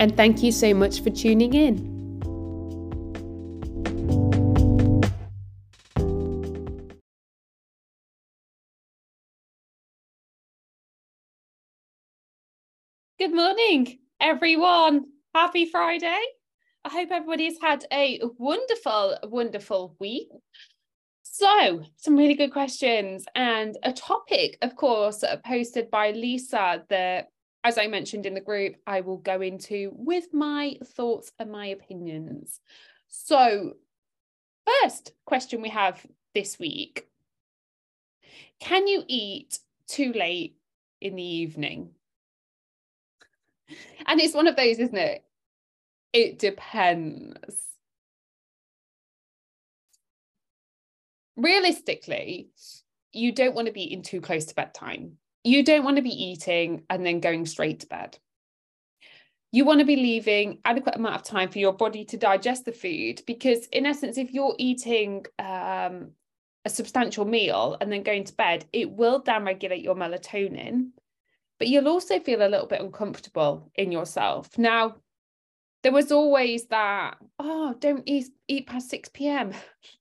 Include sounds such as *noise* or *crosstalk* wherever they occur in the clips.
and thank you so much for tuning in. Good morning, everyone. Happy Friday. I hope everybody's had a wonderful, wonderful week. So, some really good questions and a topic, of course, posted by Lisa, the as I mentioned in the group, I will go into with my thoughts and my opinions. So, first question we have this week Can you eat too late in the evening? And it's one of those, isn't it? It depends. Realistically, you don't want to be eating too close to bedtime you don't want to be eating and then going straight to bed. You want to be leaving adequate amount of time for your body to digest the food because, in essence, if you're eating um, a substantial meal and then going to bed, it will downregulate your melatonin, but you'll also feel a little bit uncomfortable in yourself. Now, there was always that, oh, don't eat, eat past 6 p.m. *laughs*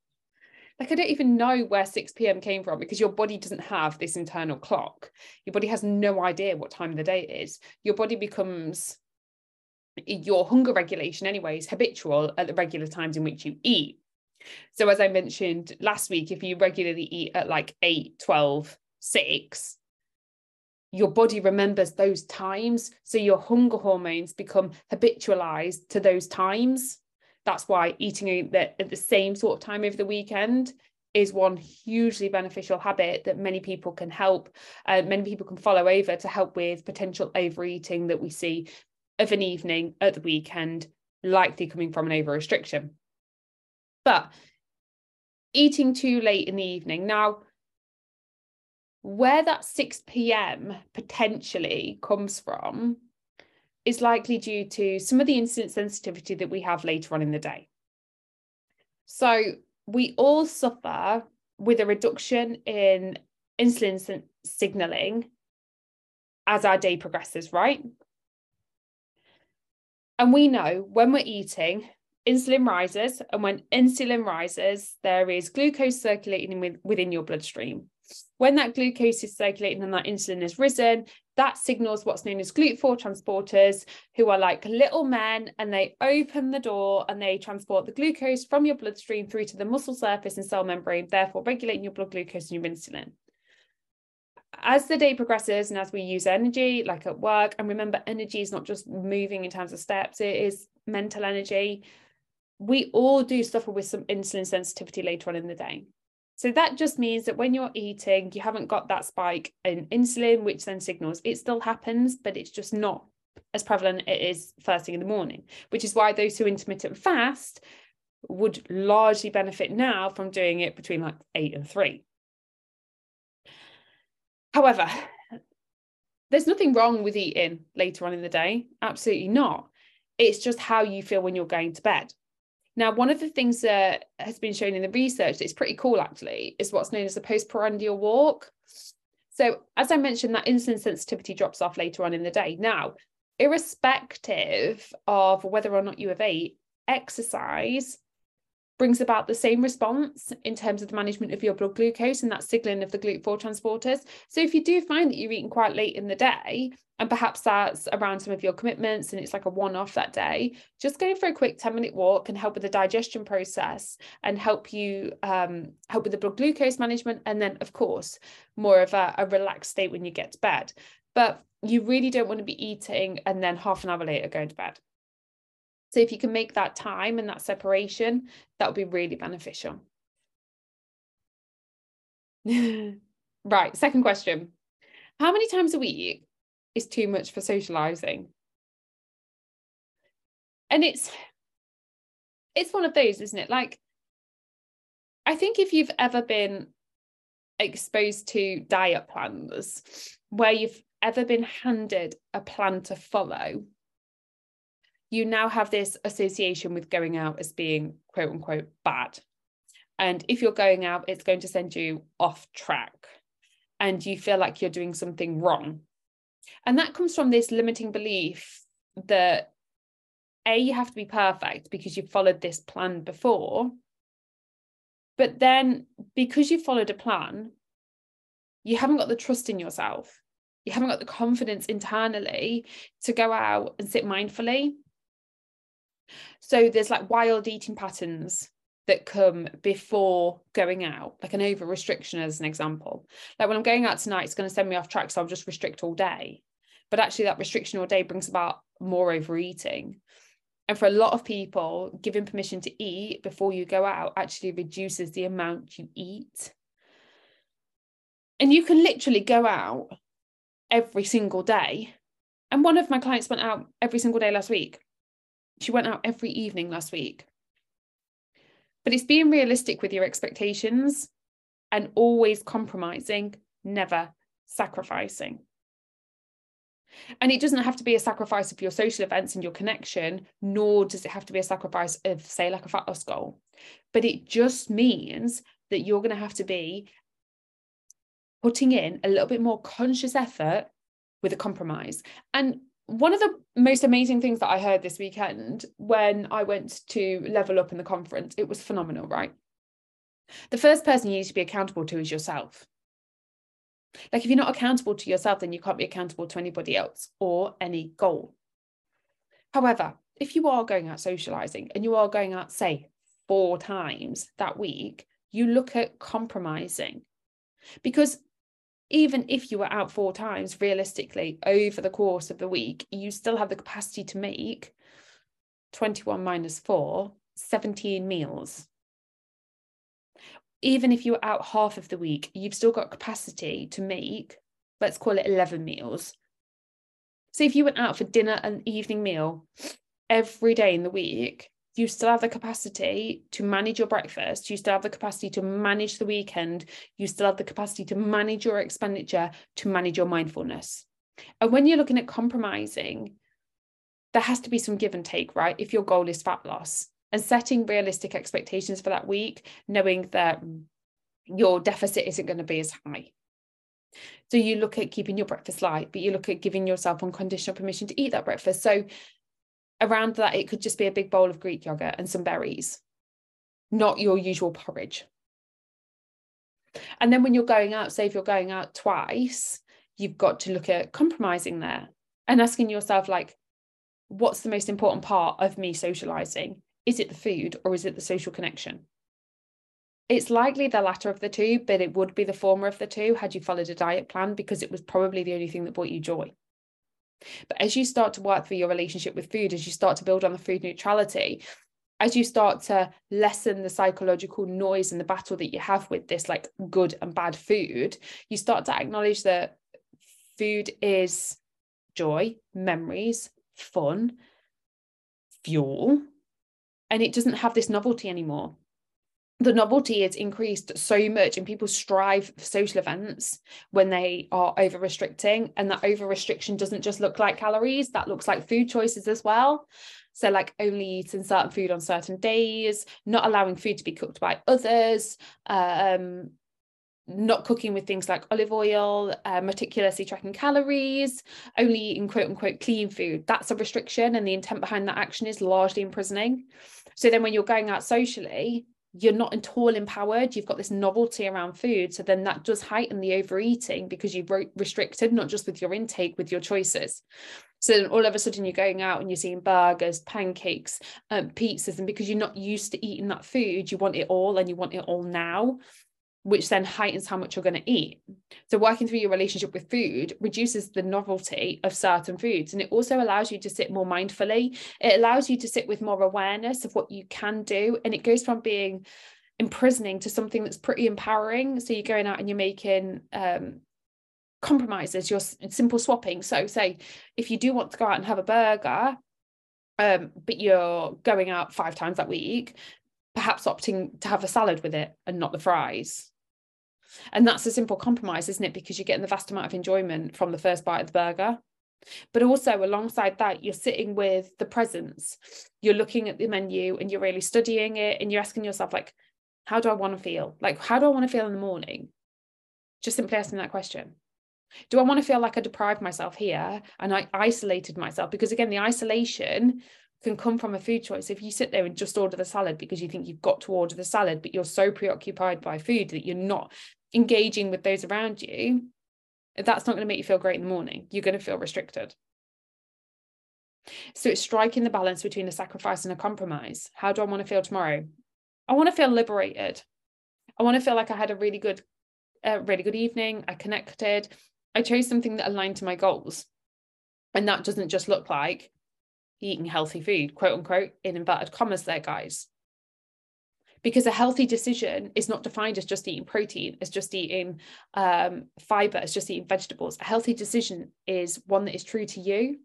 like I don't even know where 6 p.m. came from because your body doesn't have this internal clock. Your body has no idea what time of the day it is. Your body becomes your hunger regulation, anyways, habitual at the regular times in which you eat. So, as I mentioned last week, if you regularly eat at like 8, 12, 6, your body remembers those times. So, your hunger hormones become habitualized to those times that's why eating at the same sort of time over the weekend is one hugely beneficial habit that many people can help uh, many people can follow over to help with potential overeating that we see of an evening at the weekend likely coming from an over restriction. But eating too late in the evening. Now where that 6 p.m potentially comes from is likely due to some of the insulin sensitivity that we have later on in the day. So we all suffer with a reduction in insulin signaling as our day progresses, right? And we know when we're eating, insulin rises, and when insulin rises, there is glucose circulating within your bloodstream. When that glucose is circulating and that insulin is risen, that signals what's known as GLUT4 transporters, who are like little men and they open the door and they transport the glucose from your bloodstream through to the muscle surface and cell membrane, therefore regulating your blood glucose and your insulin. As the day progresses and as we use energy, like at work, and remember, energy is not just moving in terms of steps, it is mental energy. We all do suffer with some insulin sensitivity later on in the day. So that just means that when you're eating, you haven't got that spike in insulin, which then signals it still happens, but it's just not as prevalent as it is first thing in the morning, which is why those who intermittent fast would largely benefit now from doing it between like eight and three. However, there's nothing wrong with eating later on in the day, absolutely not. It's just how you feel when you're going to bed. Now, one of the things that has been shown in the research that's pretty cool actually is what's known as the postprandial walk. So, as I mentioned, that insulin sensitivity drops off later on in the day. Now, irrespective of whether or not you have ate, exercise brings about the same response in terms of the management of your blood glucose and that signaling of the GLUT4 transporters. So if you do find that you're eating quite late in the day, and perhaps that's around some of your commitments and it's like a one off that day, just going for a quick 10 minute walk can help with the digestion process and help you um, help with the blood glucose management. And then, of course, more of a, a relaxed state when you get to bed. But you really don't want to be eating and then half an hour later going to bed. So if you can make that time and that separation, that would be really beneficial. *laughs* right, second question. How many times a week is too much for socializing? and it's it's one of those isn't it like i think if you've ever been exposed to diet plans where you've ever been handed a plan to follow you now have this association with going out as being quote unquote bad. And if you're going out it's going to send you off track and you feel like you're doing something wrong. And that comes from this limiting belief that a you have to be perfect because you've followed this plan before but then because you followed a plan you haven't got the trust in yourself. You haven't got the confidence internally to go out and sit mindfully so there's like wild eating patterns that come before going out, like an over restriction as an example. Like when I'm going out tonight, it's going to send me off track, so I'll just restrict all day. But actually, that restriction all day brings about more overeating. And for a lot of people, giving permission to eat before you go out actually reduces the amount you eat. And you can literally go out every single day. And one of my clients went out every single day last week. She went out every evening last week. But it's being realistic with your expectations and always compromising, never sacrificing. And it doesn't have to be a sacrifice of your social events and your connection, nor does it have to be a sacrifice of, say, like a fat loss goal. But it just means that you're going to have to be putting in a little bit more conscious effort with a compromise. And one of the most amazing things that I heard this weekend when I went to level up in the conference, it was phenomenal, right? The first person you need to be accountable to is yourself. Like, if you're not accountable to yourself, then you can't be accountable to anybody else or any goal. However, if you are going out socializing and you are going out, say, four times that week, you look at compromising because even if you were out four times realistically over the course of the week, you still have the capacity to make 21 minus 4, 17 meals. Even if you were out half of the week, you've still got capacity to make, let's call it 11 meals. So if you went out for dinner and evening meal every day in the week, you still have the capacity to manage your breakfast, you still have the capacity to manage the weekend, you still have the capacity to manage your expenditure, to manage your mindfulness. And when you're looking at compromising, there has to be some give and take, right? If your goal is fat loss and setting realistic expectations for that week, knowing that your deficit isn't going to be as high. So you look at keeping your breakfast light, but you look at giving yourself unconditional permission to eat that breakfast. So around that, it could just be a big bowl of Greek yogurt and some berries, not your usual porridge. And then when you're going out, say if you're going out twice, you've got to look at compromising there and asking yourself, like, what's the most important part of me socializing? Is it the food or is it the social connection? It's likely the latter of the two, but it would be the former of the two had you followed a diet plan because it was probably the only thing that brought you joy. But as you start to work through your relationship with food, as you start to build on the food neutrality, as you start to lessen the psychological noise and the battle that you have with this like good and bad food, you start to acknowledge that food is joy, memories, fun, fuel, and it doesn't have this novelty anymore the novelty is increased so much and people strive for social events when they are over restricting and that over restriction doesn't just look like calories that looks like food choices as well so like only eating certain food on certain days not allowing food to be cooked by others um not cooking with things like olive oil, uh, meticulously tracking calories, only eating quote unquote clean food. That's a restriction. And the intent behind that action is largely imprisoning. So then when you're going out socially, you're not at all empowered. You've got this novelty around food. So then that does heighten the overeating because you've re- restricted not just with your intake with your choices. So then all of a sudden you're going out and you're seeing burgers pancakes um, pizzas. And because you're not used to eating that food you want it all and you want it all now which then heightens how much you're going to eat. So, working through your relationship with food reduces the novelty of certain foods. And it also allows you to sit more mindfully. It allows you to sit with more awareness of what you can do. And it goes from being imprisoning to something that's pretty empowering. So, you're going out and you're making, um, compromises you're simple swapping so say if you do want to go out and have a burger um, but you're going out five times that week, perhaps opting to have a salad with it and not the fries. And that's a simple compromise, isn't it? Because you're getting the vast amount of enjoyment from the first bite of the burger. But also, alongside that, you're sitting with the presence. You're looking at the menu and you're really studying it and you're asking yourself, like, how do I want to feel? Like, how do I want to feel in the morning? Just simply asking that question. Do I want to feel like I deprived myself here and I isolated myself? Because again, the isolation can come from a food choice. If you sit there and just order the salad because you think you've got to order the salad, but you're so preoccupied by food that you're not engaging with those around you, that's not going to make you feel great in the morning. You're going to feel restricted. So it's striking the balance between a sacrifice and a compromise. How do I want to feel tomorrow? I want to feel liberated. I want to feel like I had a really good, a really good evening. I connected. I chose something that aligned to my goals. And that doesn't just look like eating healthy food, quote unquote, in inverted commas there, guys because a healthy decision is not defined as just eating protein as just eating um, fiber as just eating vegetables. A healthy decision is one that is true to you.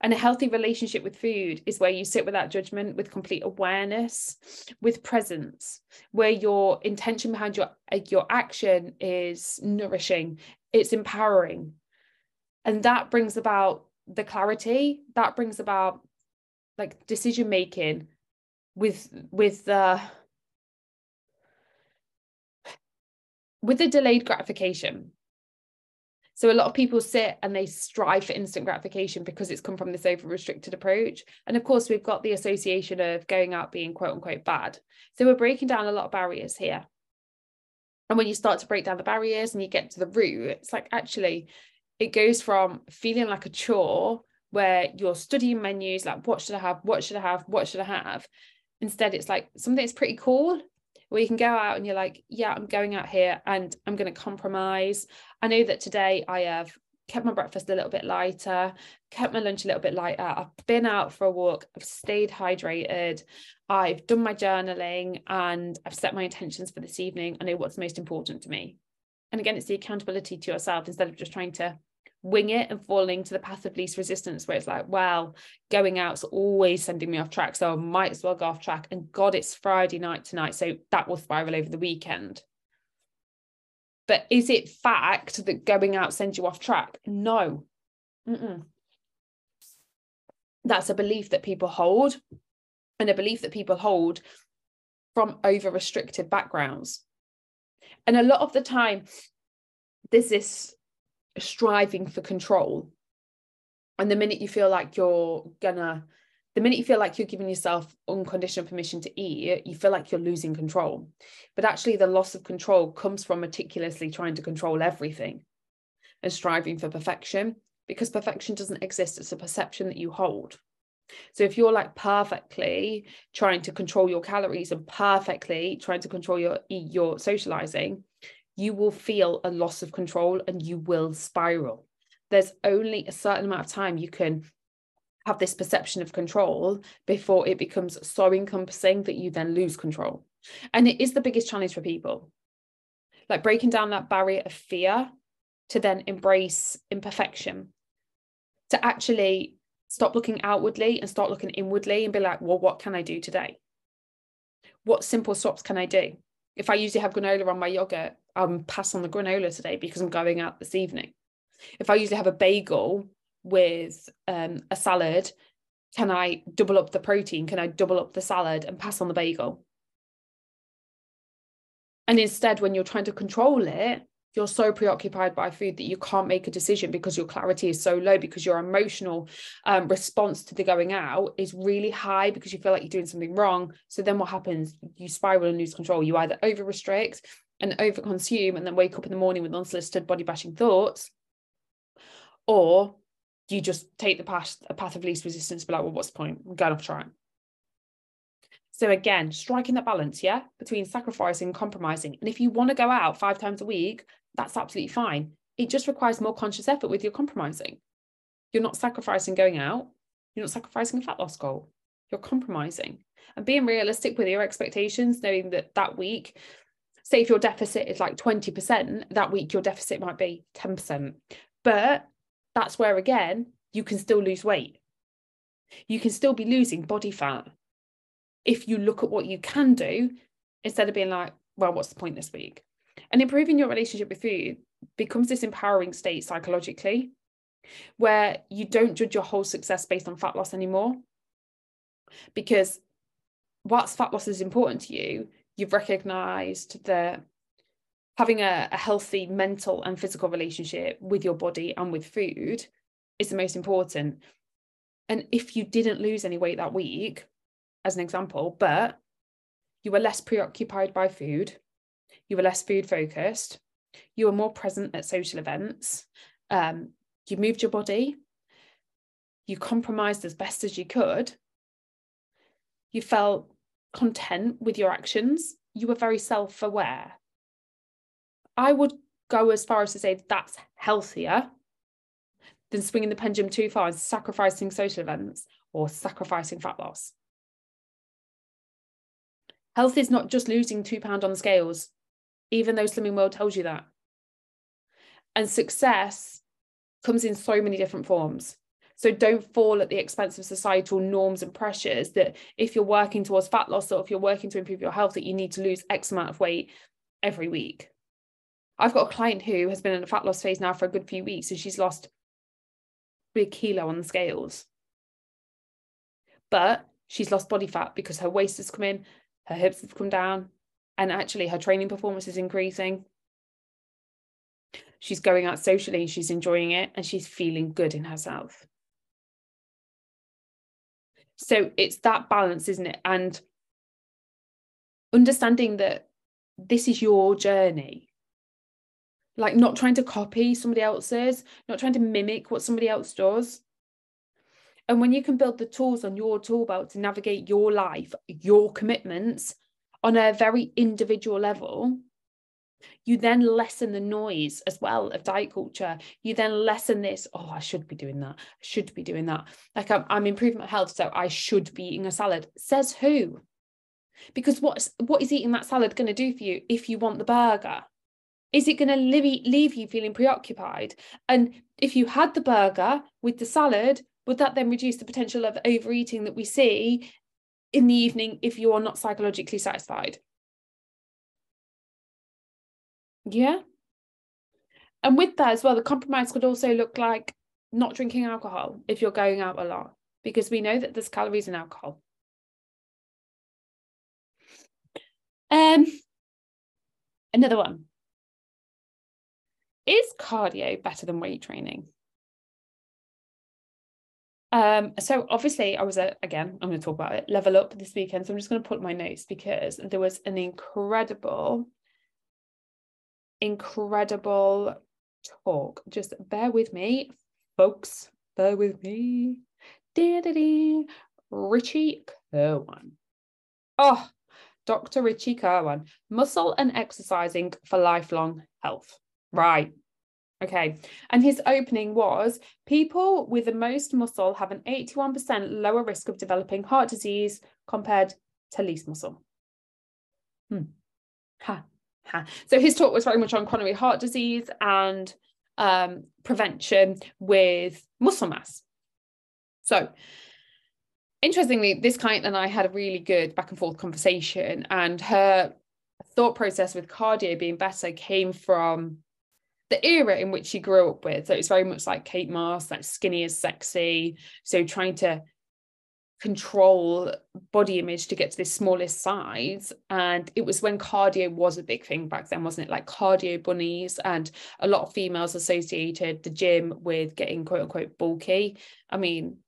And a healthy relationship with food is where you sit without judgment with complete awareness with presence where your intention behind your your action is nourishing it's empowering. And that brings about the clarity that brings about like decision making with with the with the delayed gratification. So a lot of people sit and they strive for instant gratification because it's come from this over restricted approach. And of course we've got the association of going out being quote unquote bad. So we're breaking down a lot of barriers here. And when you start to break down the barriers and you get to the root it's like actually it goes from feeling like a chore where you're studying menus like what should i have what should i have what should i have Instead, it's like something that's pretty cool where you can go out and you're like, yeah, I'm going out here and I'm going to compromise. I know that today I have kept my breakfast a little bit lighter, kept my lunch a little bit lighter. I've been out for a walk, I've stayed hydrated, I've done my journaling, and I've set my intentions for this evening. I know what's most important to me. And again, it's the accountability to yourself instead of just trying to wing it and falling to the path of least resistance where it's like well going out's always sending me off track so i might as well go off track. And god it's friday night tonight so that will spiral over the weekend. But is it fact that going out sends you off track? No. Mm-mm. that's a belief that people hold and a belief that people hold from over restricted backgrounds. And a lot of the time there's this striving for control. And the minute you feel like you're gonna the minute you feel like you're giving yourself unconditional permission to eat you feel like you're losing control. But actually the loss of control comes from meticulously trying to control everything and striving for perfection because perfection doesn't exist. It's a perception that you hold. So if you're like perfectly trying to control your calories and perfectly trying to control your your socializing you will feel a loss of control and you will spiral. There's only a certain amount of time you can have this perception of control before it becomes so encompassing that you then lose control. And it is the biggest challenge for people. Like breaking down that barrier of fear to then embrace imperfection, to actually stop looking outwardly and start looking inwardly and be like, well, what can I do today? What simple stops can I do? If I usually have granola on my yogurt, I'll pass on the granola today because I'm going out this evening. If I usually have a bagel with um, a salad, can I double up the protein? Can I double up the salad and pass on the bagel? And instead, when you're trying to control it, you're so preoccupied by food that you can't make a decision because your clarity is so low because your emotional um, response to the going out is really high because you feel like you're doing something wrong. So then what happens? You spiral and lose control. You either over restrict and over consume and then wake up in the morning with unsolicited body bashing thoughts or you just take the path a path of least resistance be like well what's the point? I'm going off track so again striking that balance yeah between sacrificing and compromising. And if you want to go out five times a week that's absolutely fine. It just requires more conscious effort with your compromising. You're not sacrificing going out. You're not sacrificing a fat loss goal. You're compromising. And being realistic with your expectations knowing that that week say if your deficit is like 20%, that week your deficit might be 10%. But that's where, again, you can still lose weight. You can still be losing body fat if you look at what you can do instead of being like, well, what's the point this week? And improving your relationship with food becomes this empowering state psychologically where you don't judge your whole success based on fat loss anymore. Because whilst fat loss is important to you, you've recognized that having a, a healthy mental and physical relationship with your body and with food is the most important. And if you didn't lose any weight that week, as an example, but you were less preoccupied by food, you were less food focused, you were more present at social events, um, you moved your body, you compromised as best as you could, you felt content with your actions, you were very self aware. I would go as far as to say that's healthier than swinging the pendulum too far and sacrificing social events or sacrificing fat loss. Health is not just losing two pounds on the scales, even though Slimming World tells you that. And success comes in so many different forms. So don't fall at the expense of societal norms and pressures that if you're working towards fat loss or if you're working to improve your health, that you need to lose X amount of weight every week. I've got a client who has been in a fat loss phase now for a good few weeks and she's lost a kilo on the scales. But she's lost body fat because her waist has come in, her hips have come down, and actually her training performance is increasing. She's going out socially, she's enjoying it, and she's feeling good in herself. So it's that balance, isn't it? And understanding that this is your journey. Like not trying to copy somebody else's, not trying to mimic what somebody else does. And when you can build the tools on your tool belt to navigate your life, your commitments on a very individual level, you then lessen the noise as well of diet culture. You then lessen this, oh, I should be doing that. I should be doing that. Like I'm, I'm improving my health, so I should be eating a salad. Says who? Because what's what is eating that salad going to do for you if you want the burger? Is it going to leave, leave you feeling preoccupied? And if you had the burger with the salad, would that then reduce the potential of overeating that we see in the evening if you are not psychologically satisfied? Yeah. And with that as well, the compromise could also look like not drinking alcohol if you're going out a lot, because we know that there's calories in alcohol. Um, another one. Is cardio better than weight training? Um, so obviously I was at again, I'm going to talk about it, level up this weekend. So I'm just going to put my notes because there was an incredible incredible talk. Just bear with me, folks. Bear with me. Da-da-da. Richie Kirwan. Oh, Dr. Richie Kirwan. Muscle and exercising for lifelong health. Right. Okay. And his opening was people with the most muscle have an 81% lower risk of developing heart disease compared to least muscle. Hmm. Ha. So his talk was very much on coronary heart disease and um, prevention with muscle mass. So interestingly, this client and I had a really good back and forth conversation, and her thought process with cardio being better came from the era in which she grew up with. So it's very much like Kate Moss, like skinny is sexy. So trying to control body image to get to this smallest size. And it was when cardio was a big thing back then wasn't it? Like cardio bunnies. And a lot of females associated the gym with getting quote unquote bulky. I mean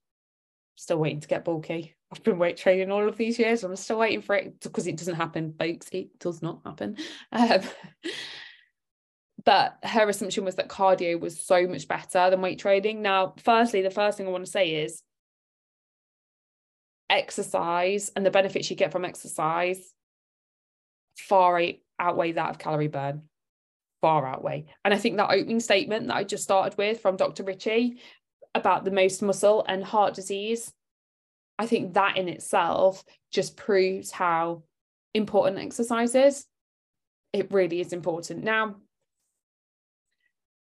still waiting to get bulky. I've been weight training all of these years. I'm still waiting for it because it doesn't happen folks. It does not happen. *laughs* Um, but her assumption was that cardio was so much better than weight training. Now firstly the first thing i want to say is exercise and the benefits you get from exercise far outweigh that of calorie burn. Far outweigh. And i think that opening statement that i just started with from dr Richie about the most muscle and heart disease i think that in itself just proves how important exercise is. It really is important. Now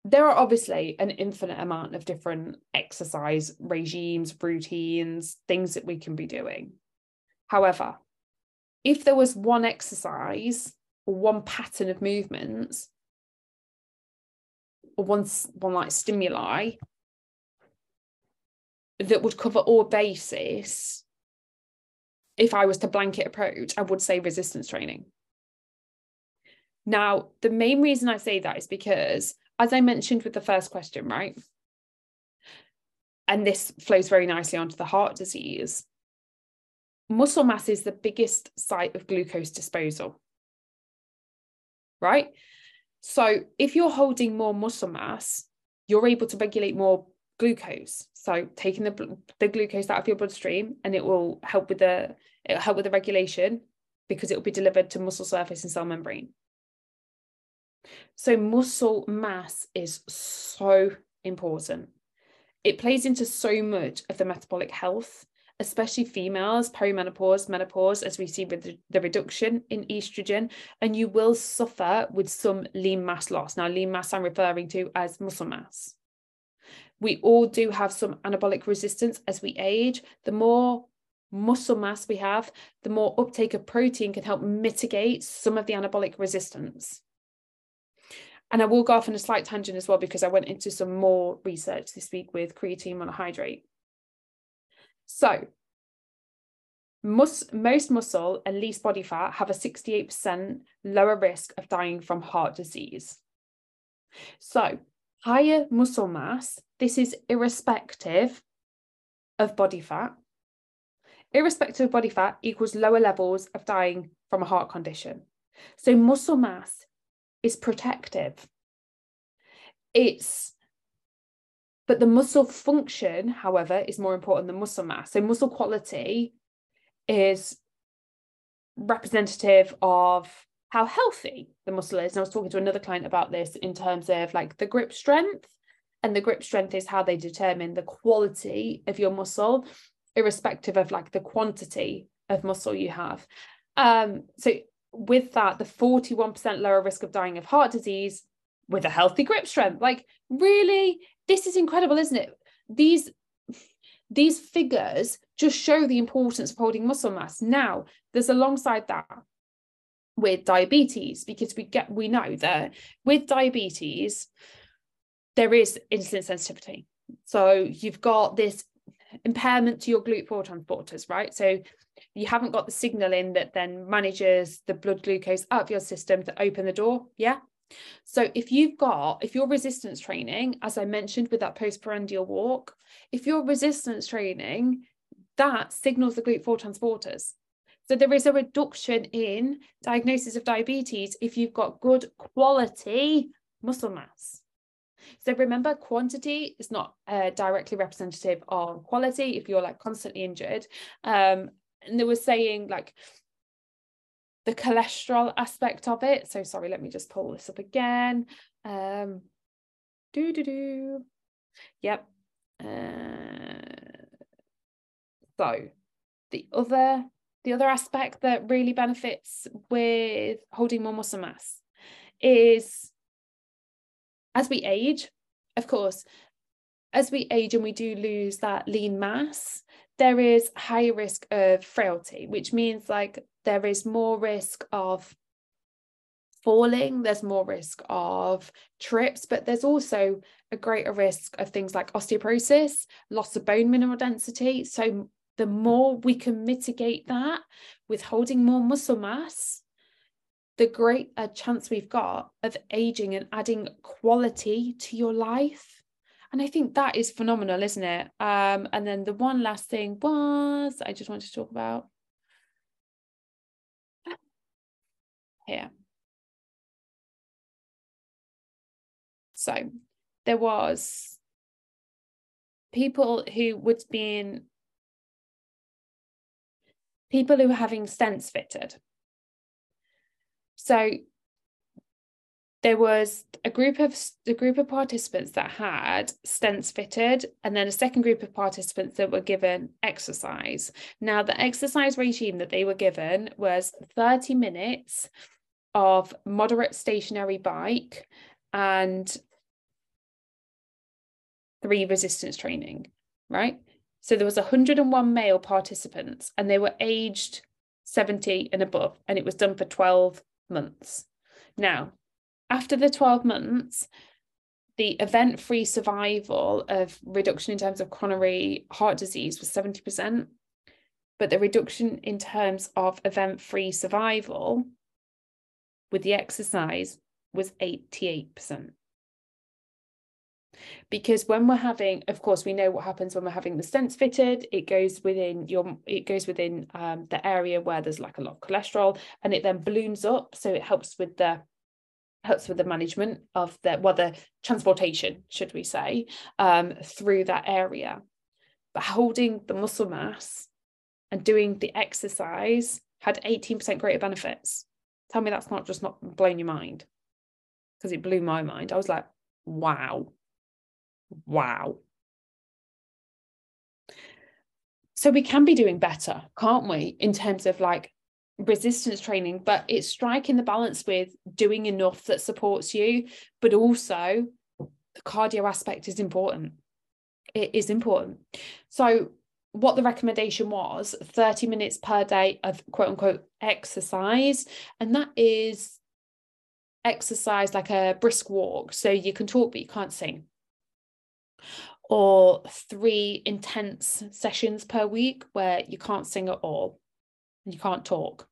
there are obviously an infinite amount of different exercise regimes, routines, things that we can be doing. However, if there was one exercise or one pattern of movements or one, one like stimuli that would cover all bases, if I was to blanket approach, I would say resistance training. Now, the main reason I say that is because, as I mentioned with the first question, right? And this flows very nicely onto the heart disease. Muscle mass is the biggest site of glucose disposal, right? So, if you're holding more muscle mass, you're able to regulate more glucose. So taking the, the glucose out of your bloodstream and it will help with the it'll help with the regulation because it will be delivered to muscle surface and cell membrane. So muscle mass is so important. It plays into so much of the metabolic health, especially females, perimenopause, menopause, as we see with the, reduction in estrogen, and you will suffer with some lean mass loss. Now, lean mass I'm referring to as muscle mass. We all do have some anabolic resistance as we age. The more muscle mass we have, the more uptake of protein can help mitigate some of the anabolic resistance. And I will go off on a slight tangent as well because I went into some more research this week with creatine monohydrate. So, most, most muscle and least body fat have a 68% lower risk of dying from heart disease. So, higher muscle mass, this is irrespective of body fat. Irrespective of body fat equals lower levels of dying from a heart condition. So muscle mass is protective. It's but the muscle function, however, is more important than muscle mass. So muscle quality is representative of how healthy the muscle is. And I was talking to another client about this in terms of like the grip strength. And the grip strength is how they determine the quality of your muscle, irrespective of like the quantity of muscle you have. Um, so with that, the 41% lower risk of dying of heart disease with a healthy grip strength. Like, really, this is incredible, isn't it? These these figures just show the importance of holding muscle mass. Now, there's alongside that with diabetes because we get we know that with diabetes there is insulin sensitivity so you've got this impairment to your GLUT4 transporters right so you haven't got the signaling that then manages the blood glucose out of your system to open the door yeah so if you've got if you're resistance training as i mentioned with that postprandial walk if you're resistance training that signals the GLUT4 transporters so there is a reduction in diagnosis of diabetes if you've got good quality muscle mass. So remember, quantity is not uh, directly representative of quality if you're like constantly injured. Um, and they were saying like the cholesterol aspect of it. So sorry, let me just pull this up again. Um, do do do. Yep. Uh, so the other the other aspect that really benefits with holding more muscle mass is as we age, of course, as we age and we do lose that lean mass, there is higher risk of frailty, which means like there is more risk of falling, there's more risk of trips, but there's also a greater risk of things like osteoporosis, loss of bone mineral density. So the more we can mitigate that with holding more muscle mass, the greater chance we've got of aging and adding quality to your life. And I think that is phenomenal, isn't it? Um, and then the one last thing was I just wanted to talk about here. So there was people who would been people who were having stents fitted. So there was a group of a group of participants that had stents fitted and then a second group of participants that were given exercise now the exercise regime that they were given was 30 minutes of moderate stationary bike and three resistance training, right? So there was 101 male participants and they were aged 70 and above, and it was done for 12 months. Now, after the 12 months, the event free survival of reduction in terms of coronary heart disease was 70%, but the reduction in terms of event free survival with the exercise was 88% because when we're having of course we know what happens when we're having the stents fitted. It goes within your it goes within um, the area where there's like a lot of cholesterol and it then balloons up so it helps with the helps with the management of the well the transportation should we say um, through that area. But holding the muscle mass and doing the exercise had 18% greater benefits. Tell me that's not just not blown your mind. Because it blew my mind. I was like wow. Wow. So we can be doing better, can't we, in terms of like resistance training, but it's striking the balance with doing enough that supports you, but also the cardio aspect is important. It is important. So what the recommendation was 30 minutes per day of quote unquote exercise and that is exercise like a brisk walk so you can talk but you can't sing or three intense sessions per week where you can't sing at all and you can't talk.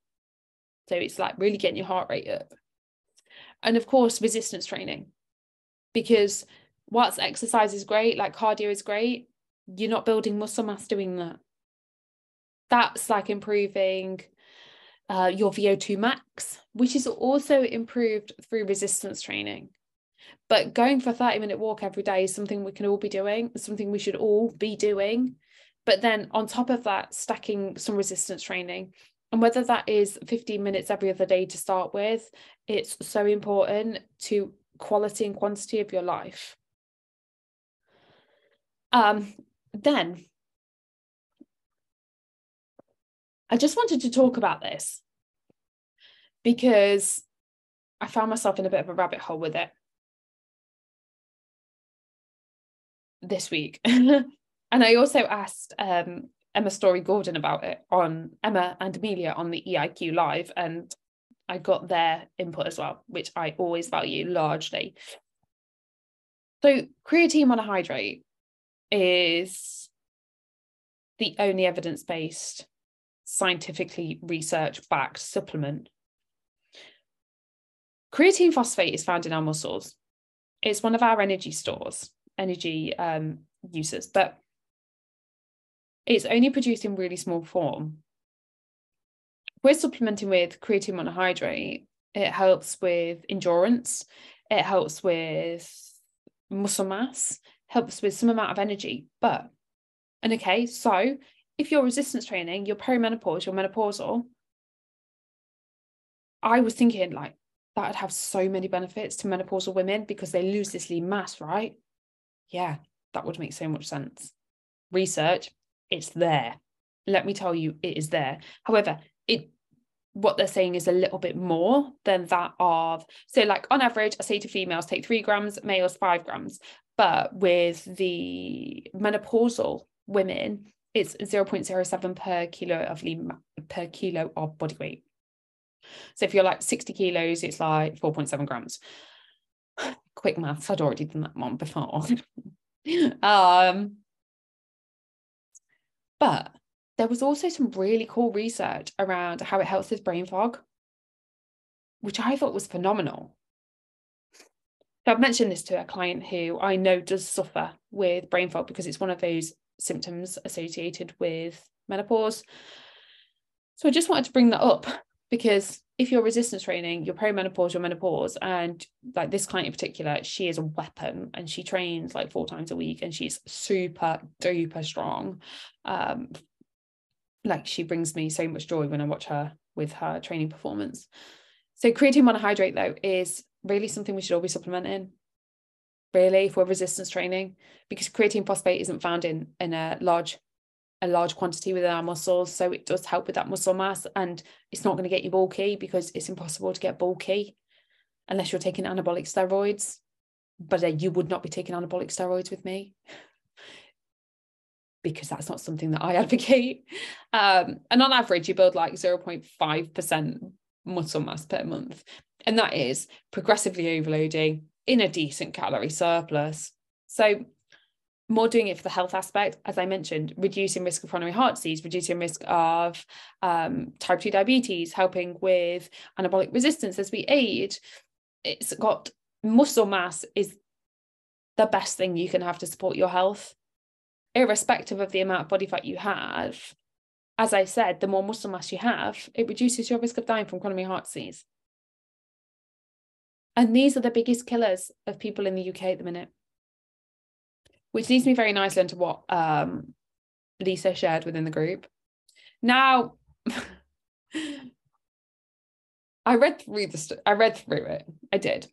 So it's like really getting your heart rate up. And of course, resistance training, because whilst exercise is great, like cardio is great, you're not building muscle mass doing that. That's like improving uh, your VO2 max, which is also improved through resistance training. But going for a 30 minute walk every day is something we can all be doing, something we should all be doing. But then on top of that, stacking some resistance training. And whether that is 15 minutes every other day to start with, it's so important to quality and quantity of your life. Um, then I just wanted to talk about this because I found myself in a bit of a rabbit hole with it. this week. *laughs* and I also asked um, Emma Storey-Gordon about it on Emma and Amelia on the EIQ Live, and I got their input as well, which I always value largely. So, creatine monohydrate is the only evidence based, scientifically research backed supplement. Creatine phosphate is found in our muscles. It's one of our energy stores energy um, uses, but it's only produced in really small form. We're supplementing with creatine monohydrate. It helps with endurance. It helps with muscle mass. Helps with some amount of energy. But and okay, so if you're resistance training, you're perimenopause, you're menopausal. I was thinking like that would have so many benefits to menopausal women because they lose this lean mass, right? yeah, that would make so much sense. Research, it's there. Let me tell you, it is there. However, it what they're saying is a little bit more than that of so like on average i say to females take three grams males five grams but with the menopausal women it's 0.07 per kilo of lean per kilo of body weight so if you're like 60 kilos it's like 4.7 grams *sighs* quick maths, I'd already done that one before. *laughs* um, but there was also some really cool research around how it helps with brain fog, which I thought was phenomenal. So I've mentioned this to a client who I know does suffer with brain fog because it's one of those symptoms associated with menopause. So I just wanted to bring that up because if you're resistance training, you're perimenopause, you're menopause, and like this client in particular, she is a weapon and she trains like four times a week and she's super duper strong. Um, like she brings me so much joy when I watch her with her training performance. So creatine monohydrate though is really something we should all be supplementing. Really, for resistance training, because creatine phosphate isn't found in in a large a large quantity within our muscles. So it does help with that muscle mass. And it's not going to get you bulky because it's impossible to get bulky unless you're taking anabolic steroids. but uh, you would not be taking anabolic steroids with me *laughs* because that's not something that I advocate. Um, and on average, you build like 0.5% muscle mass per month. And that is progressively overloading in a decent calorie surplus. So, more doing it for the health aspect, as I mentioned, reducing risk of coronary heart disease, reducing risk of um, type 2 diabetes, helping with anabolic resistance as we age. It's got muscle mass is the best thing you can have to support your health, irrespective of the amount of body fat you have. As I said, the more muscle mass you have, it reduces your risk of dying from coronary heart disease. And these are the biggest killers of people in the UK at the minute. Which leads me very nicely into what um, Lisa shared within the group. Now, *laughs* I read through the st- I read through it. I did.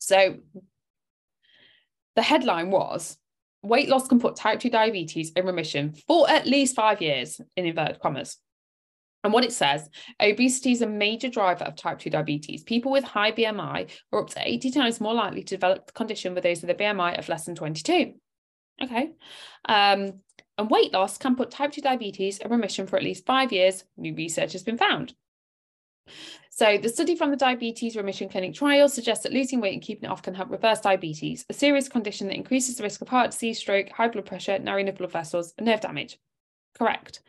So the headline was weight loss can put type 2 diabetes in remission for at least five years in inverted commas. And what it says, obesity is a major driver of type 2 diabetes. People with high BMI are up to 80 times more likely to develop the condition with those with a BMI of less than 22. Okay. Um, and weight loss can put type 2 diabetes in remission for at least five years, new research has been found. So, the study from the Diabetes Remission Clinic trial suggests that losing weight and keeping it off can help reverse diabetes, a serious condition that increases the risk of heart disease, stroke, high blood pressure, narrowing of blood vessels, and nerve damage. Correct.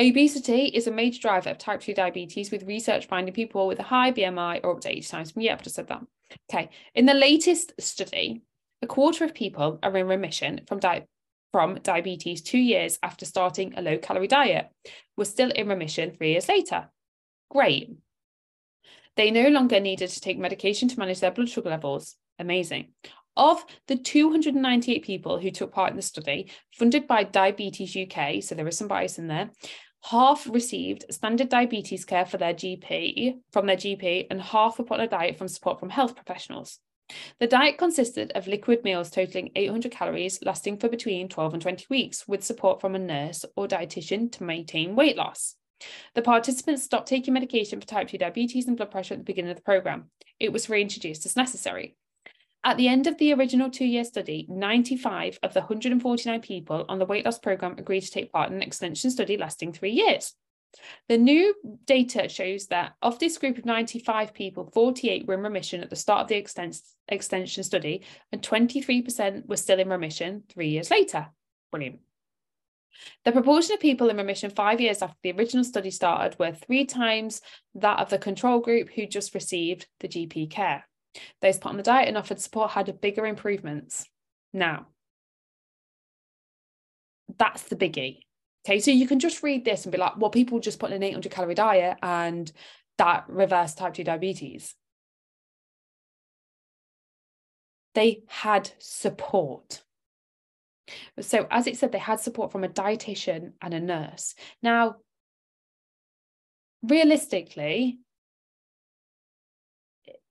Obesity is a major driver of type 2 diabetes, with research finding people with a high BMI or up to 80 times. Yeah, I've just said that. Okay. In the latest study, a quarter of people are in remission from, di- from diabetes two years after starting a low calorie diet, were still in remission three years later. Great. They no longer needed to take medication to manage their blood sugar levels. Amazing. Of the 298 people who took part in the study, funded by Diabetes UK, so there is some bias in there, half received standard diabetes care for their GP from their GP, and half were put on a diet from support from health professionals. The diet consisted of liquid meals totaling 800 calories, lasting for between 12 and 20 weeks, with support from a nurse or dietitian to maintain weight loss. The participants stopped taking medication for type 2 diabetes and blood pressure at the beginning of the program. It was reintroduced as necessary. At the end of the original two year study, 95 of the 149 people on the weight loss program agreed to take part in an extension study lasting three years. The new data shows that of this group of 95 people, 48 were in remission at the start of the extension study, and 23% were still in remission three years later. Brilliant. The proportion of people in remission five years after the original study started were three times that of the control group who just received the GP care. Those put on the diet and offered support had bigger improvements. Now, that's the biggie. Okay, so you can just read this and be like, well, people just put in an 800 calorie diet and that reversed type 2 diabetes. They had support. So, as it said, they had support from a dietitian and a nurse. Now, realistically,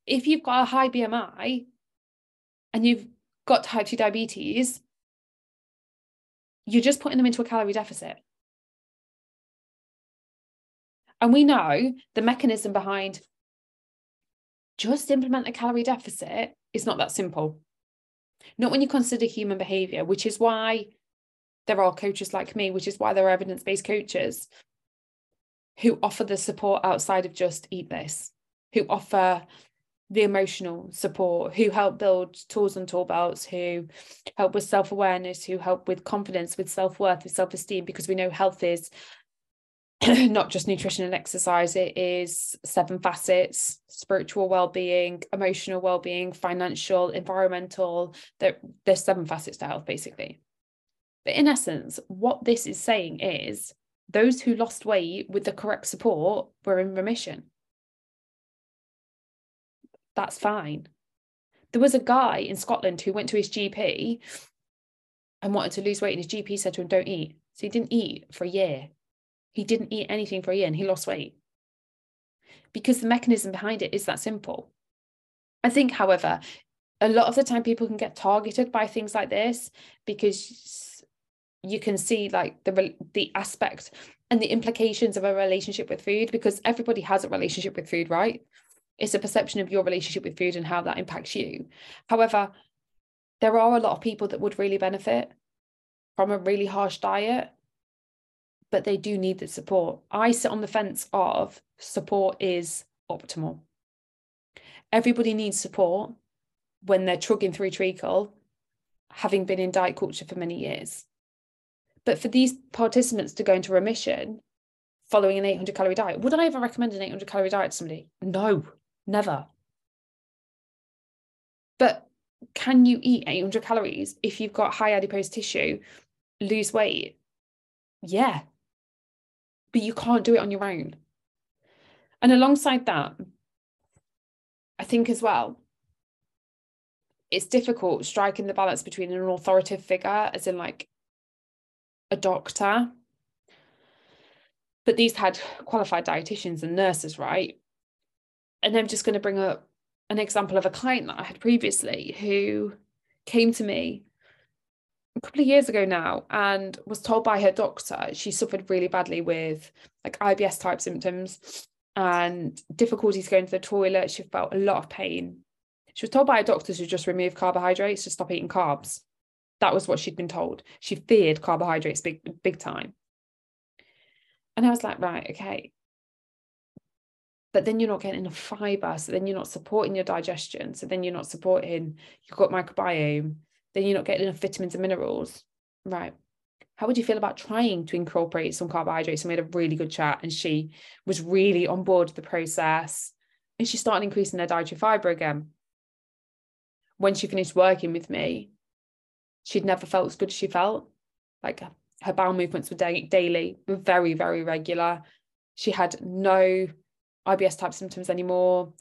if you've got a high BMI and you've got type 2 diabetes, you're just putting them into a calorie deficit. And we know the mechanism behind just implement a calorie deficit is not that simple. Not when you consider human behavior, which is why there are coaches like me, which is why there are evidence based coaches who offer the support outside of just eat this, who offer the emotional support, who help build tools and tool belts, who help with self awareness, who help with confidence, with self worth, with self esteem, because we know health is *clears throat* not just nutrition and exercise, it is seven facets spiritual well being, emotional well being, financial, environmental. There, there's seven facets to health, basically. But in essence, what this is saying is those who lost weight with the correct support were in remission that's fine. There was a guy in Scotland who went to his GP and wanted to lose weight, and his GP said to him, Don't eat. So he didn't eat for a year. He didn't eat anything for a year and he lost weight because the mechanism behind it is that simple. I think, however, a lot of the time people can get targeted by things like this because you can see like the the aspect and the implications of a relationship with food because everybody has a relationship with food right It's a perception of your relationship with food and how that impacts you. However, there are a lot of people that would really benefit from a really harsh diet, but they do need the support. I sit on the fence of support is optimal. Everybody needs support when they're trugging through treacle, having been in diet culture for many years. But for these participants to go into remission following an 800 calorie diet, would I ever recommend an 800 calorie diet to somebody? No, never. But can you eat 800 calories if you've got high adipose tissue, lose weight? Yeah. But you can't do it on your own. And alongside that, I think as well, it's difficult striking the balance between an authoritative figure, as in like a doctor, but these had qualified dietitians and nurses, right? And I'm just going to bring up an example of a client that I had previously who came to me a couple of years ago now and was told by her doctor she suffered really badly with like IBS type symptoms and difficulties going to the toilet. She felt a lot of pain. She was told by a doctor to just remove carbohydrates to stop eating carbs. That was what she'd been told. She feared carbohydrates big, big time. And I was like, right, okay. But then you're not getting enough fiber. So then you're not supporting your digestion. So then you're not supporting your gut microbiome. Then you're not getting enough vitamins and minerals. Right. How would you feel about trying to incorporate some carbohydrates? And we had a really good chat, and she was really on board with the process. And she started increasing her dietary fiber again. When she finished working with me, she'd never felt as good as she felt. Like her bowel movements were da- daily, very, very regular. She had no IBS type symptoms anymore.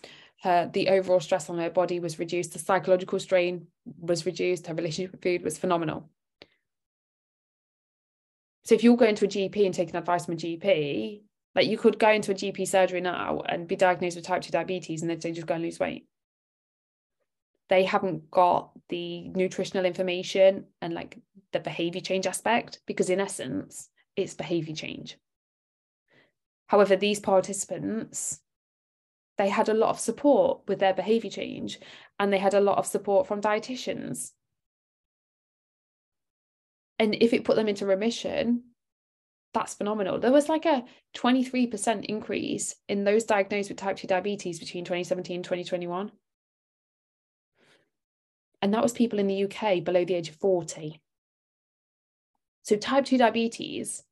Her the overall stress on her body was reduced. The psychological strain was reduced. Her relationship with food was phenomenal. So if you're going to a GP and taking advice from a GP, like you could go into a GP surgery now and be diagnosed with type 2 diabetes and they'd say just go and lose weight they haven't got the nutritional information and like the behavior change aspect because in essence it's behavior change however these participants they had a lot of support with their behavior change and they had a lot of support from dietitians. And if it put them into remission that's phenomenal. There was like a 23% increase in those diagnosed with type 2 diabetes between 2017 and 2021 and that was people in the UK below the age of 40. So, type 2 diabetes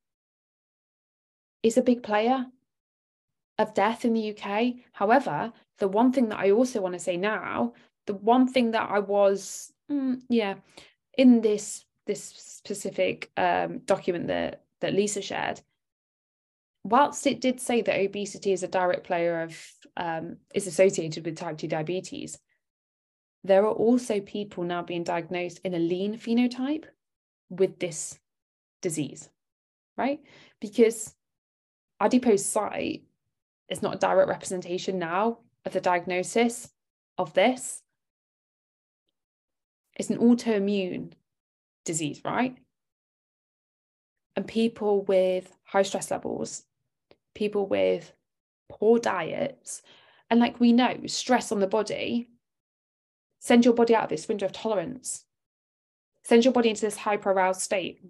is a big player of death in the UK. However, the one thing that I also want to say now, the one thing that I was, mm, yeah, in this this specific um, document that that Lisa shared, whilst it did say that obesity is a direct player of um, is associated with type 2 diabetes, there are also people now being diagnosed in a lean phenotype with this disease, right? Because adipocyte is not a direct representation now of the diagnosis of this. It's an autoimmune disease, right? And people with high stress levels, people with poor diets, and like we know, stress on the body Send your body out of this window of tolerance. Send your body into this hyper aroused state,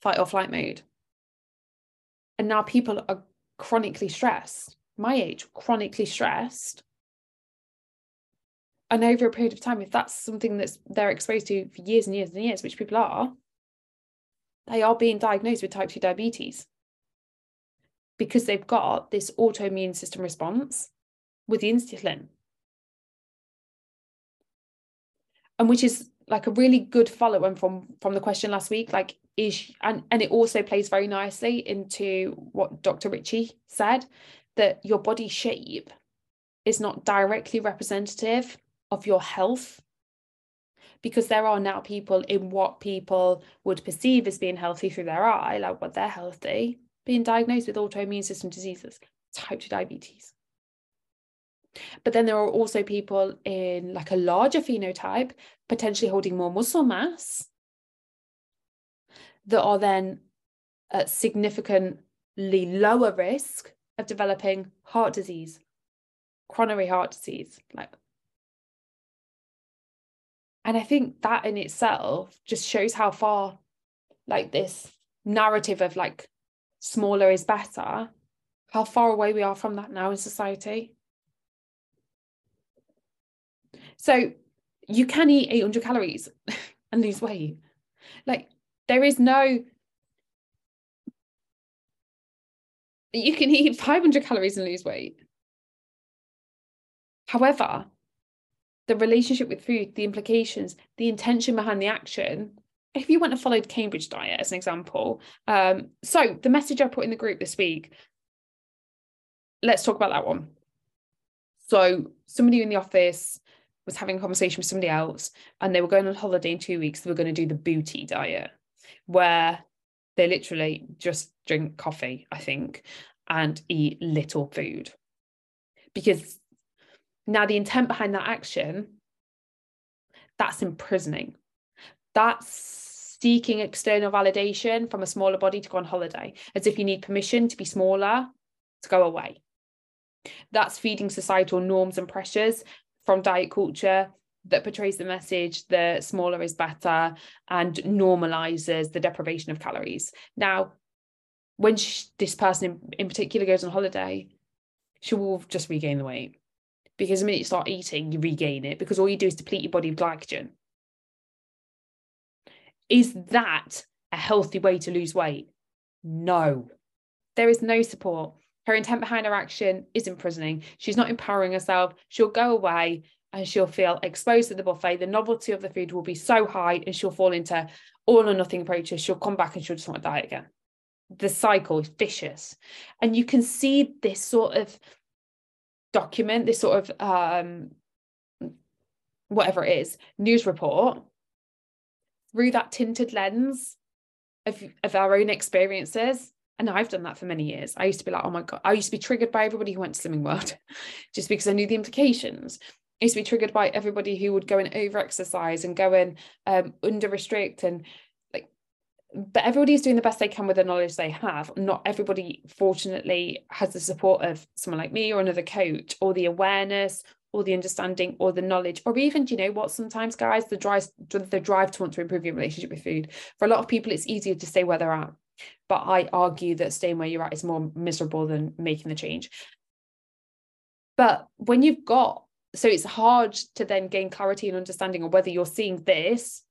fight or flight mode. And now people are chronically stressed, my age, chronically stressed. And over a period of time, if that's something that's they're exposed to for years and years and years, which people are, they are being diagnosed with type 2 diabetes because they've got this autoimmune system response with the insulin. and which is like a really good follow-on from from the question last week like is and and it also plays very nicely into what dr Richie said that your body shape is not directly representative of your health. Because there are now people in what people would perceive as being healthy through their eye like what they're healthy being diagnosed with autoimmune system diseases type 2 diabetes. But then there are also people in like a larger phenotype, potentially holding more muscle mass, that are then at significantly lower risk of developing heart disease, coronary heart disease. Like, and I think that in itself just shows how far, like, this narrative of like smaller is better, how far away we are from that now in society. So you can eat 800 calories *laughs* and lose weight. Like there is no you can eat 500 calories and lose weight. However, the relationship with food, the implications, the intention behind the action. If you went and followed Cambridge diet as an example, um, so the message I put in the group this week, let's talk about that one. So somebody in the office was having a conversation with somebody else and they were going on holiday in two weeks. They were going to do the booty diet where they literally just drink coffee, I think, and eat little food. Because now the intent behind that action, that's imprisoning. That's seeking external validation from a smaller body to go on holiday, as if you need permission to be smaller to go away. That's feeding societal norms and pressures from diet culture that portrays the message that smaller is better and normalizes the deprivation of calories. Now, when she, this person in, in particular goes on holiday, she will just regain the weight because the minute you start eating, you regain it because all you do is deplete your body of glycogen. Is that a healthy way to lose weight? No, there is no support. Her intent behind her action is imprisoning. She's not empowering herself. She'll go away and she'll feel exposed to the buffet. The novelty of the food will be so high and she'll fall into all or nothing approaches. She'll come back and she'll just want to diet again. The cycle is vicious. And you can see this sort of document, this sort of um, whatever it is, news report through that tinted lens of, of our own experiences and I've done that for many years. I used to be like, oh my God, I used to be triggered by everybody who went to Slimming World *laughs* just because I knew the implications. Used to be triggered by everybody who would go and over exercise and go and um, under restrict and like, but everybody's doing the best they can with the knowledge they have. Not everybody, fortunately, has the support of someone like me or another coach or the awareness or the understanding or the knowledge or even do you know what sometimes guys the drive the drive to want to improve your relationship with food for a lot of people it's easier to stay where they're at but I argue that staying where you're at is more miserable than making the change. But when you've got, so it's hard to then gain clarity and understanding of whether you're seeing this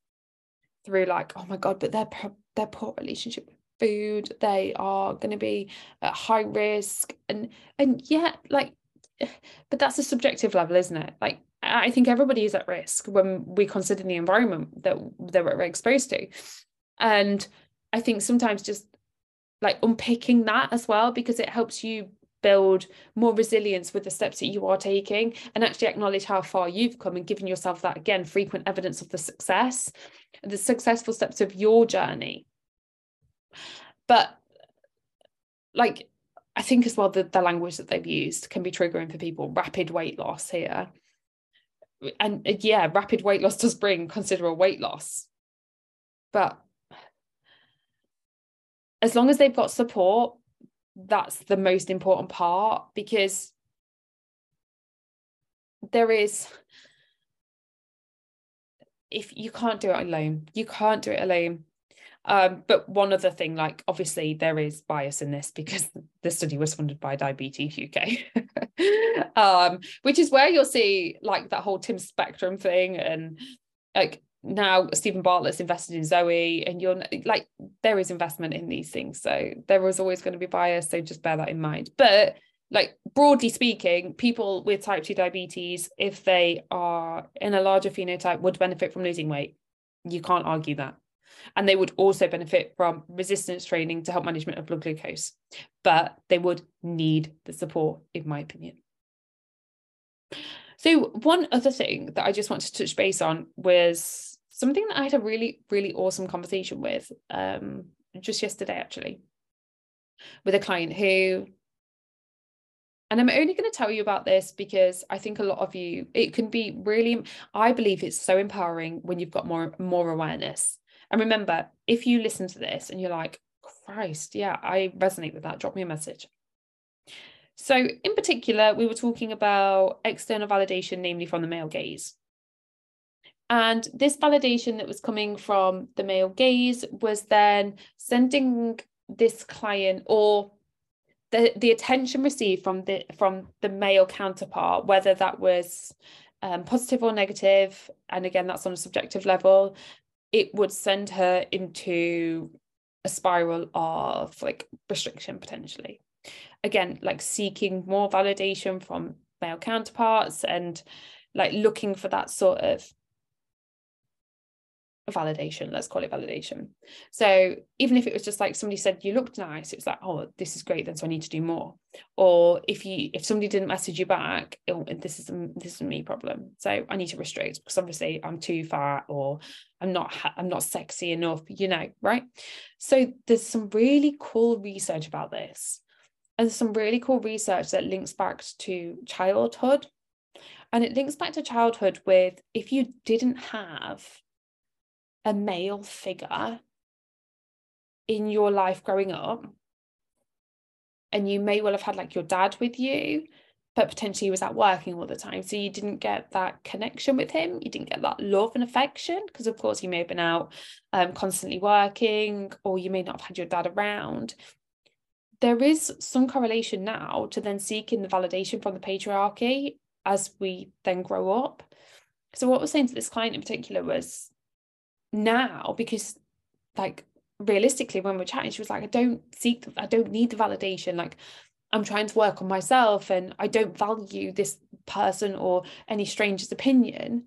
through like, oh my God, but their their poor relationship with food, they are going to be at high risk. And and yeah, like, *sighs* but that's a subjective level, isn't it? Like I think everybody is at risk when we consider the environment that, that we're exposed to. And I think sometimes just like unpicking that as well because it helps you build more resilience with the steps that you are taking and actually acknowledge how far you've come and giving yourself that again frequent evidence of the success the successful steps of your journey. But like i think as well the, the language that they've used can be triggering for people rapid weight loss here. And yeah rapid weight loss does bring considerable weight loss. But as long as they've got support, that's the most important part because there is if you can't do it alone you can't do it alone. Um, but one other thing like obviously there is bias in this because *laughs* the study was funded by diabetes uk *laughs* um, which is where you'll see like that whole Tim Spector thing and like now Steven Bartlett's invested in Zoe, and you're like, there is investment in these things. So there is always going to be bias. So just bear that in mind. But like broadly speaking, people with type 2 diabetes, if they are in a larger phenotype, would benefit from losing weight. You can't argue that. And they would also benefit from resistance training to help management of blood glucose. But they would need the support, in my opinion. So, one other thing that I just want to touch base on was something that I had a really, really awesome conversation with um, just yesterday, actually, with a client who, and I'm only going to tell you about this because I think a lot of you, it can be really, I believe it's so empowering when you've got more, more awareness. And remember, if you listen to this and you're like, Christ, yeah, I resonate with that, drop me a message. So, in particular, we were talking about external validation, namely from the male gaze. And this validation that was coming from the male gaze was then sending this client or the, the attention received from the from the male counterpart, whether that was um, positive or negative, and again that's on a subjective level, it would send her into a spiral of like restriction potentially. Again, like seeking more validation from male counterparts and like looking for that sort of validation let's call it validation. So even if it was just like somebody said you looked nice it was like oh this is great then so i need to do more. Or if you if somebody didn't message you back oh, this is this is a me problem so i need to restrict because obviously i'm too fat or i'm not i'm not sexy enough you know right? So there's some really cool research about this and some really cool research that links back to childhood. And it links back to childhood with if you didn't have a male figure in your life growing up and you may well have had like your dad with you but potentially he was out working all the time so you didn't get that connection with him you didn't get that love and affection because of course you may have been out um, constantly working or you may not have had your dad around there is some correlation now to then seeking the validation from the patriarchy as we then grow up. So what we're saying to this client in particular was now because like realistically when we're chatting she was like i don't seek i don't need the validation. Like i'm trying to work on myself and i don't value this person or any stranger's opinion.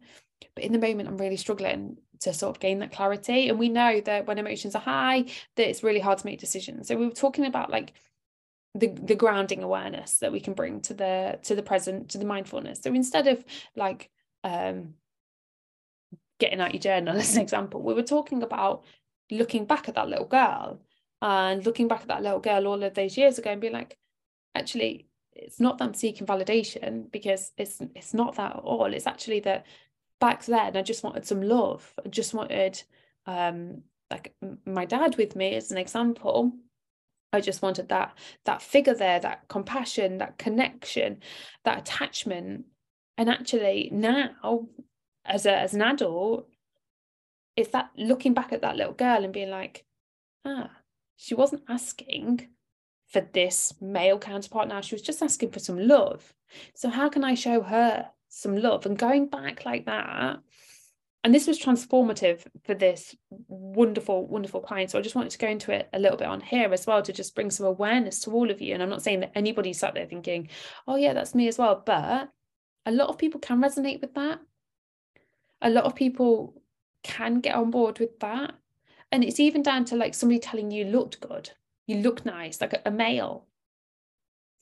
But in the moment i'm really struggling to sort of gain that clarity and we know that when emotions are high that it's really hard to make decisions so we were talking about like the the grounding awareness that we can bring to the to the present to the mindfulness so instead of like um getting out your journal *laughs* as an example, we were talking about looking back at that little girl and looking back at that little girl all of those years ago and being like, actually, it's not them seeking validation because it's it's not that at all. It's actually that back then I just wanted some love. I just wanted um like my dad with me as an example. I just wanted that that figure there, that compassion, that connection, that attachment. And actually now as a as an adult it's that looking back at that little girl and being like ah she wasn't asking for this male counterpart now she was just asking for some love so how can i show her some love. And going back like that and this was transformative for this wonderful wonderful client. So i just wanted to go into it a little bit on here as well to just bring some awareness to all of you. And i'm not saying that anybody sat there thinking oh yeah that's me as well. But a lot of people can resonate with that. A lot of people can get on board with that. And it's even down to like somebody telling you looked good, you look nice, like a, a male.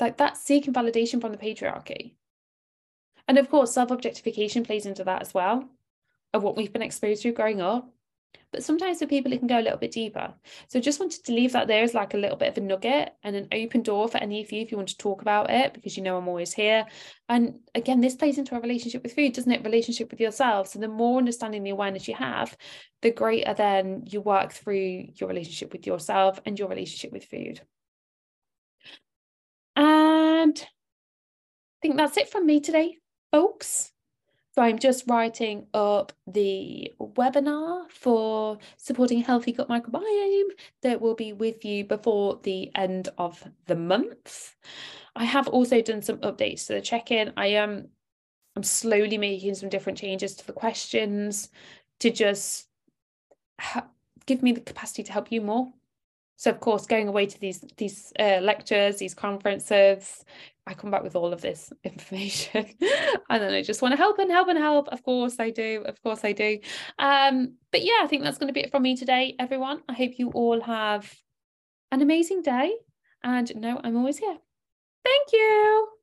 Like that's seeking validation from the patriarchy. And of course, self objectification plays into that as well, of what we've been exposed to growing up. But sometimes for people, it can go a little bit deeper. So just wanted to leave that there as like a little bit of a nugget and an open door for any of you if you want to talk about it, because you know I'm always here. And again, this plays into our relationship with food, doesn't it? Relationship with yourself. So the more understanding the awareness you have, the greater then you work through your relationship with yourself and your relationship with food. And I think that's it from me today, folks. So I'm just writing up the webinar for supporting healthy gut microbiome that will be with you before the end of the month. I have also done some updates to the check-in. I am I'm slowly making some different changes to the questions to just ha- give me the capacity to help you more. So of course, going away to these these uh, lectures, these conferences, I come back with all of this *laughs* information and then I just want to help and help and help. Of course I do. Of course I do. Um, but yeah, I think that's going to be it from me today, everyone. I hope you all have an amazing day. And no, I'm always here. Thank you.